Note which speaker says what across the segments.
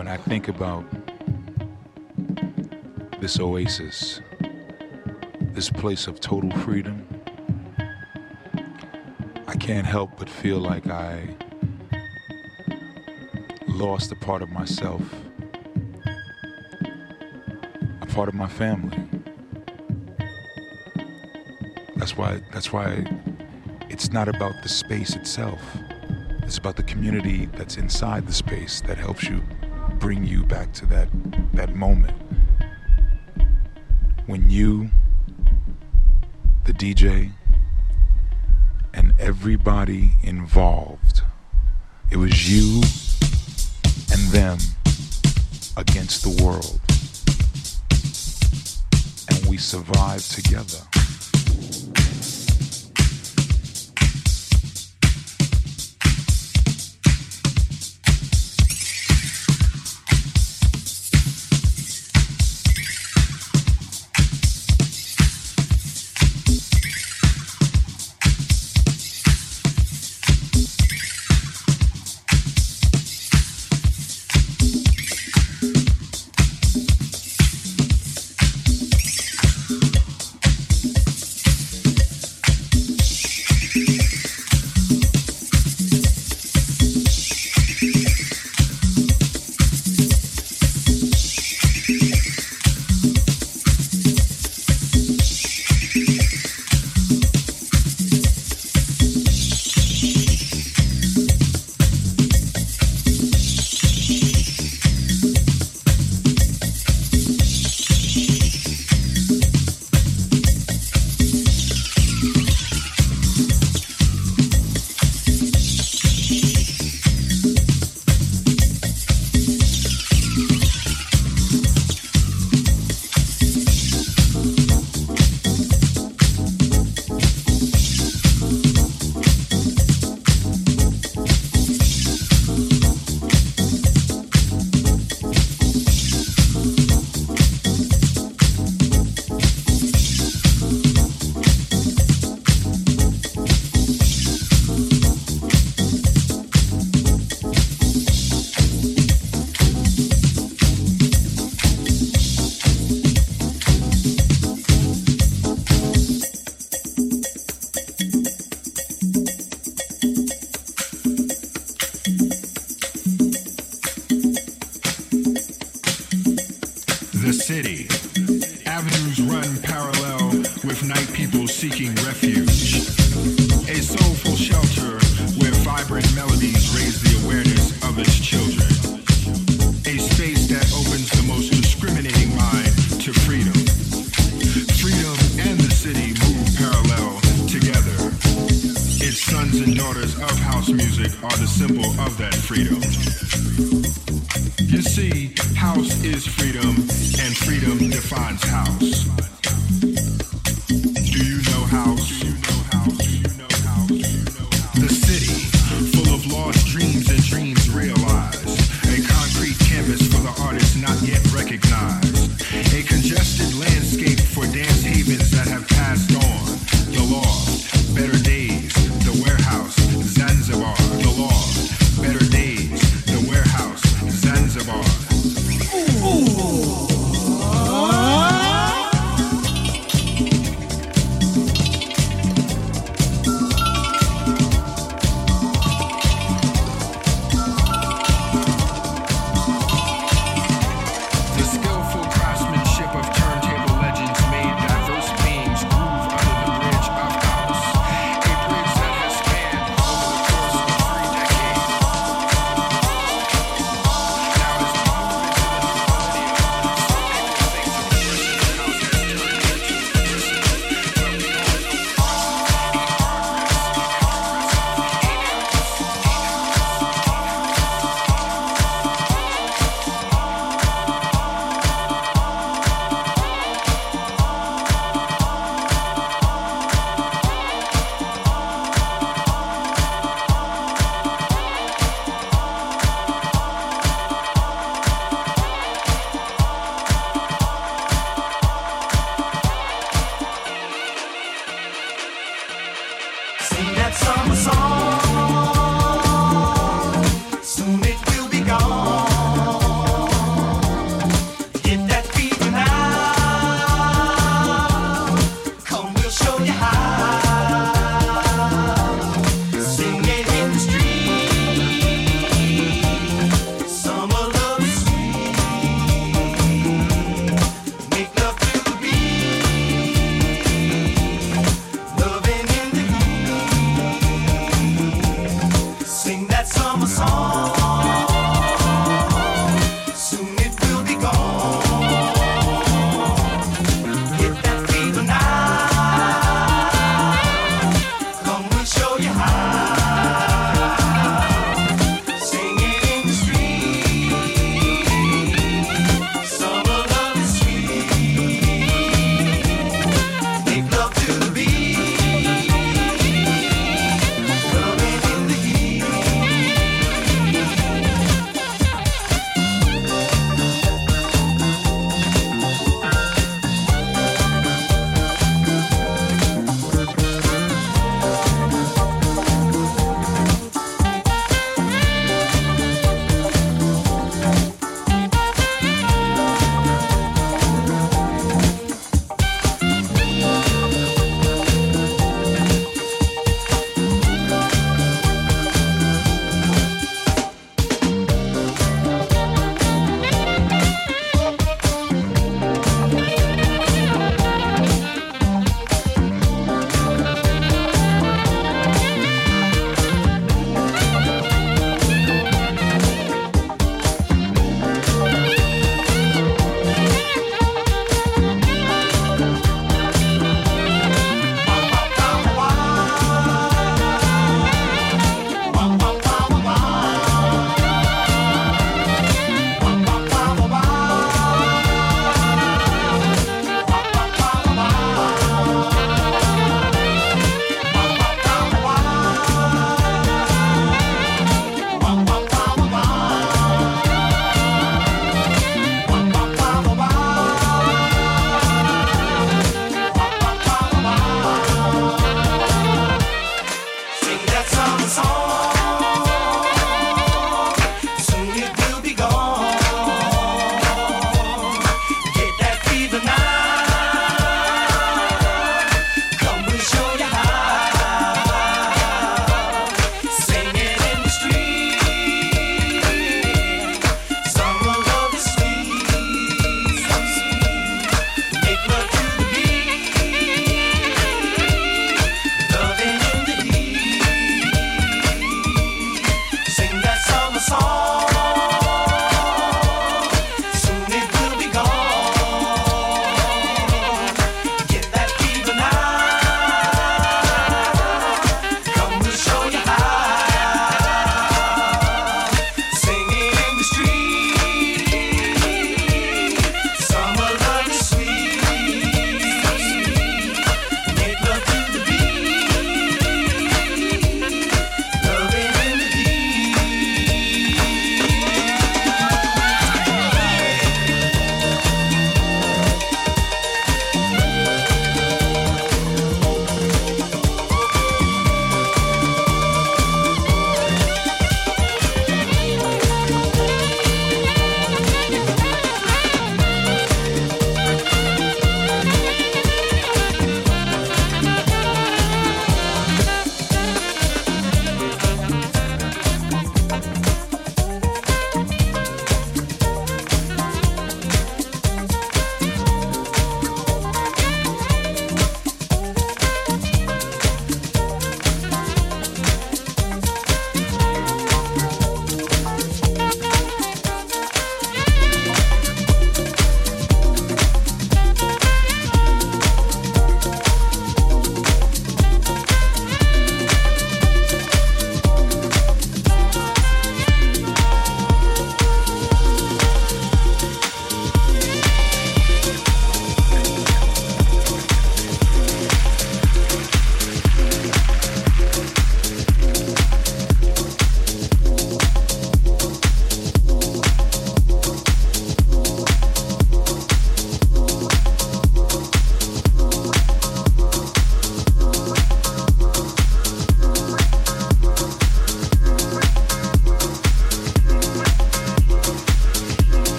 Speaker 1: when I think about this oasis, this place of total freedom, I can't help but feel like I lost a part of myself, a part of my family. That's why that's why it's not about the space itself. It's about the community that's inside the space that helps you bring you back to that that moment when you the DJ and everybody involved it was you and them against the world. And we survived together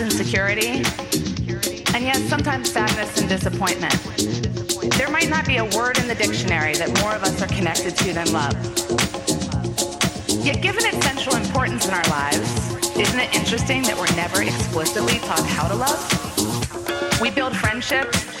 Speaker 2: and security, and yet sometimes sadness and disappointment. There might not be a word in the dictionary that more of us are connected to than love. Yet given its central importance in our lives, isn't it interesting that we're never explicitly taught how to love? We build friendships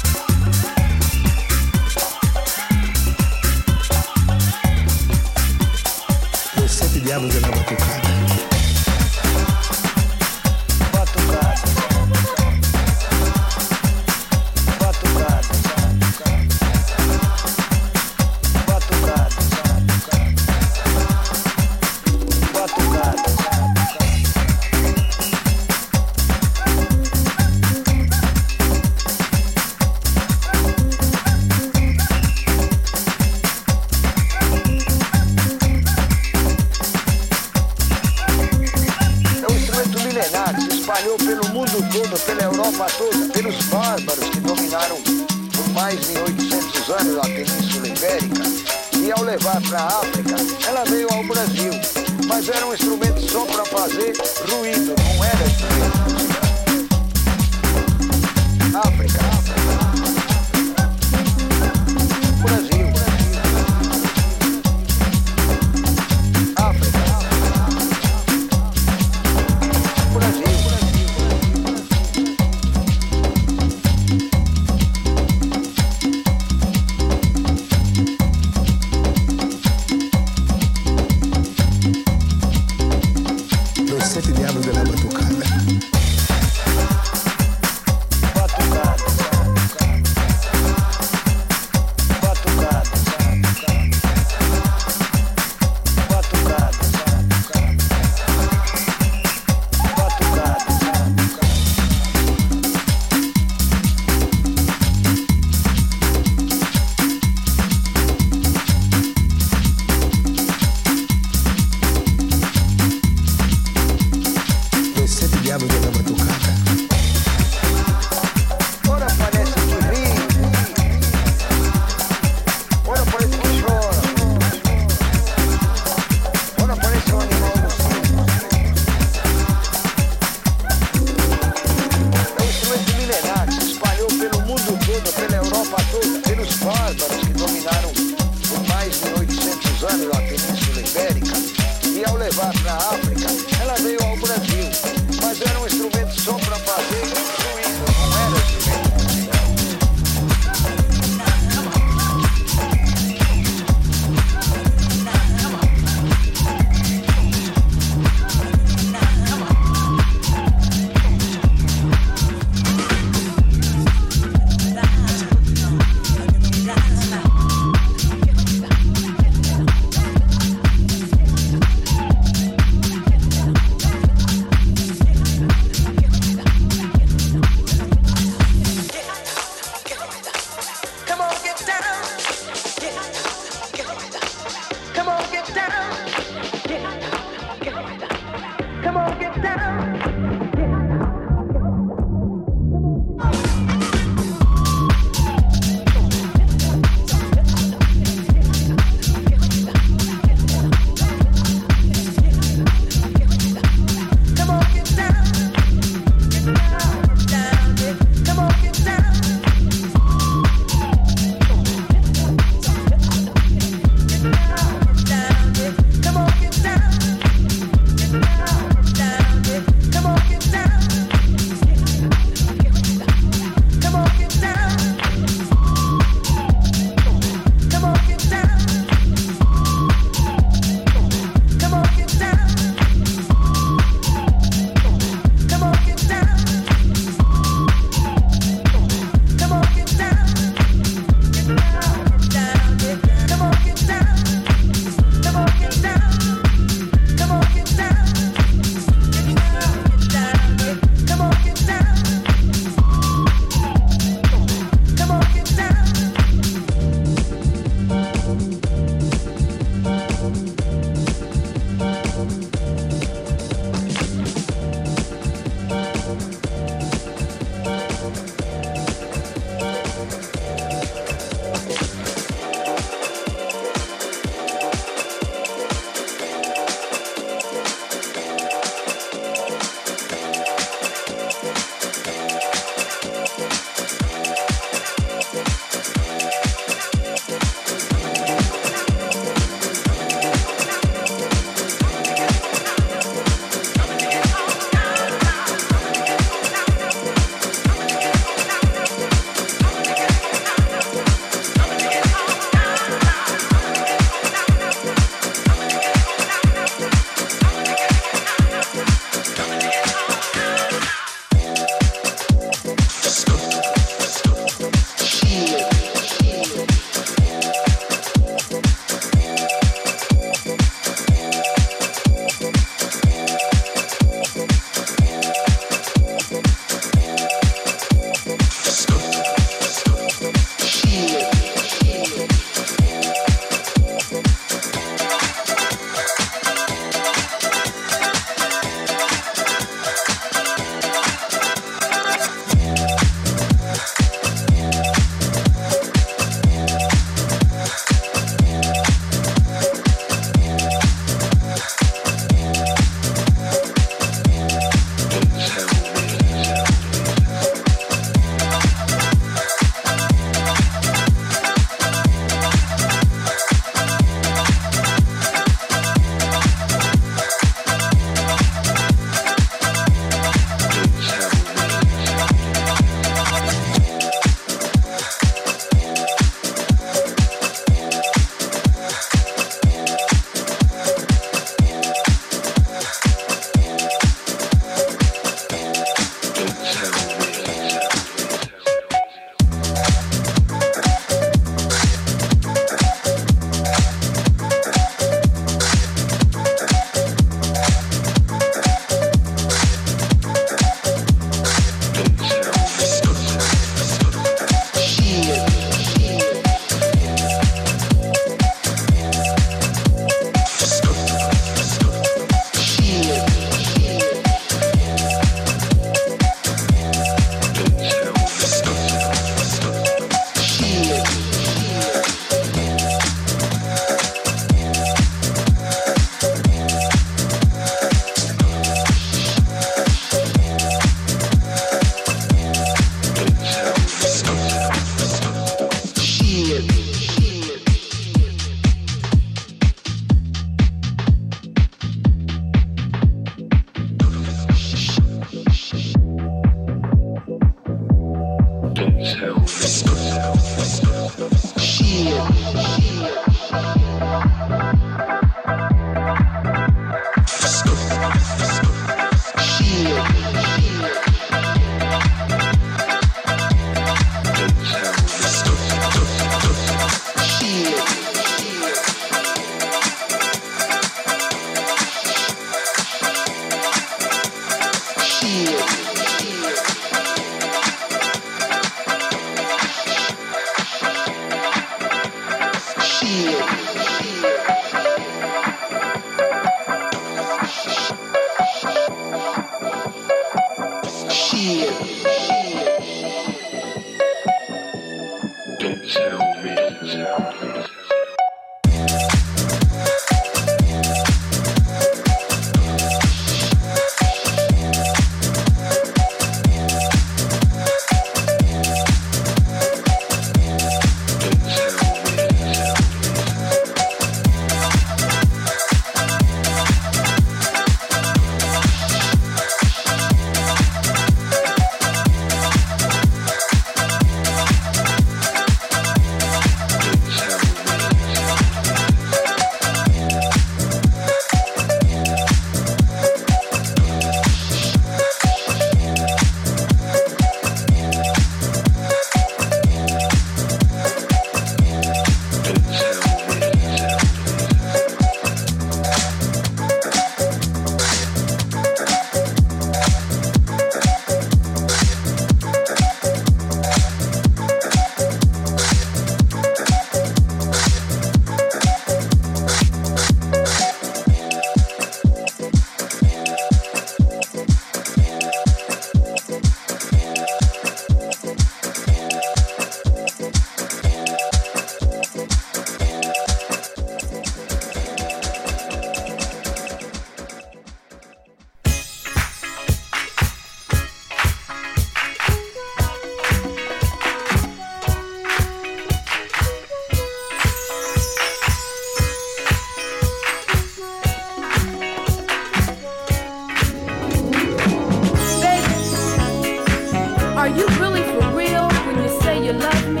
Speaker 3: Are you really for real when you say you love me?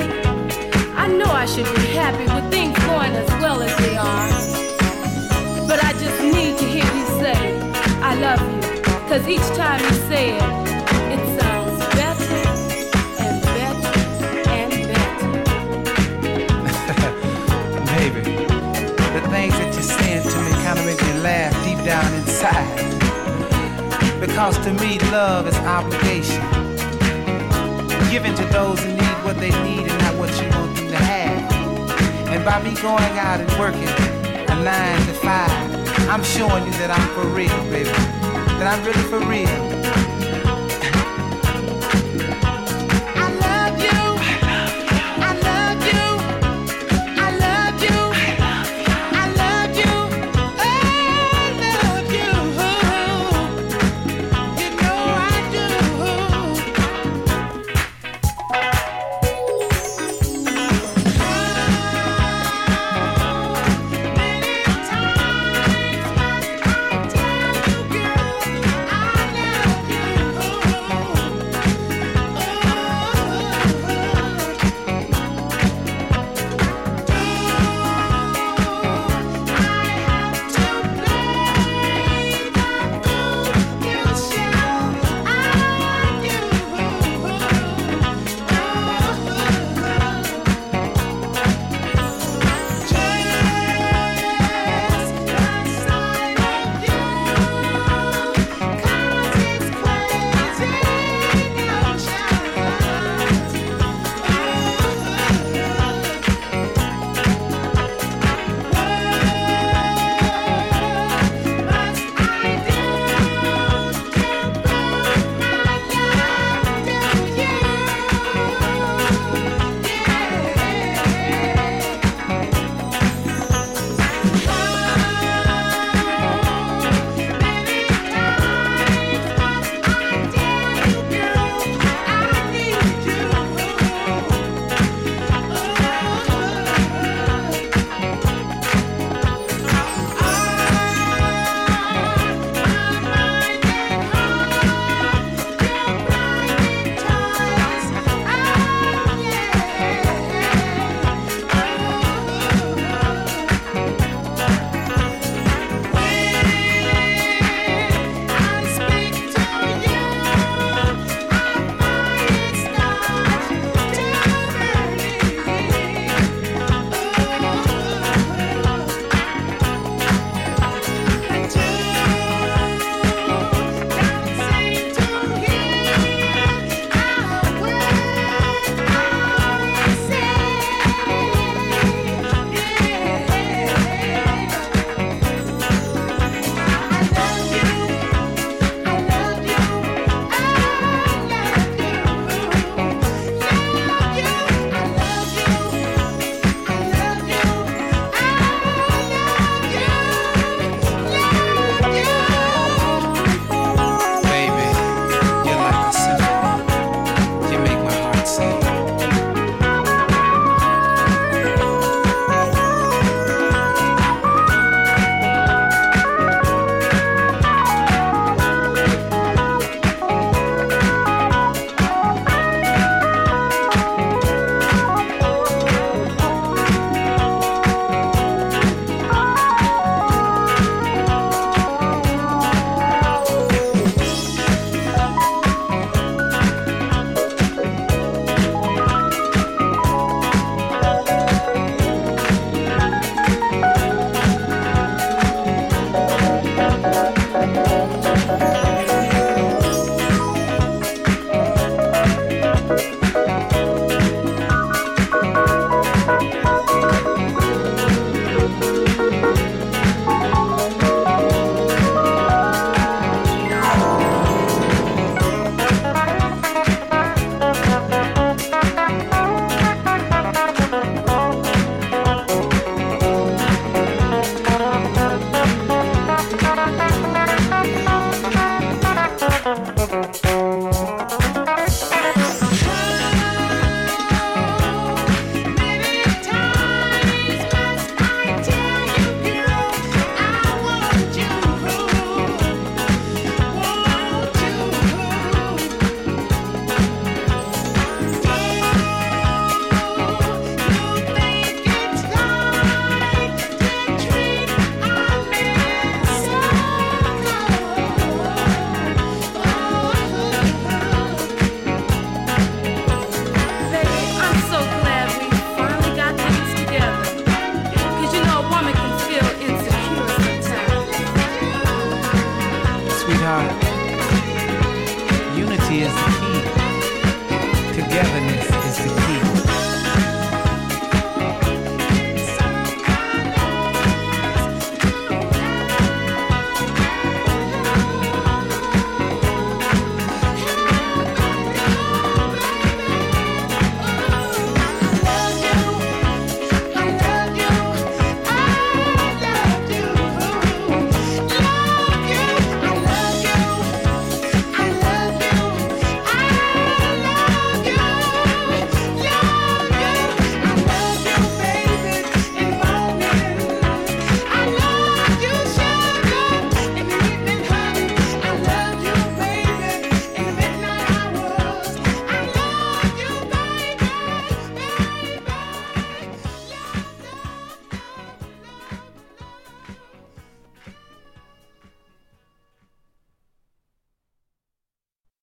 Speaker 3: I know I should be happy with things going as well as they are. But I just need to hear you say, I love you. Cause each time you say it, it sounds better and better and better.
Speaker 4: Baby, the things that you're saying to me kinda make me laugh deep down inside. Because to me, love is obligation Giving to those who need what they need and not what you want them to have. And by me going out and working a nine to five, I'm showing you that I'm for real, baby. That I'm really for real.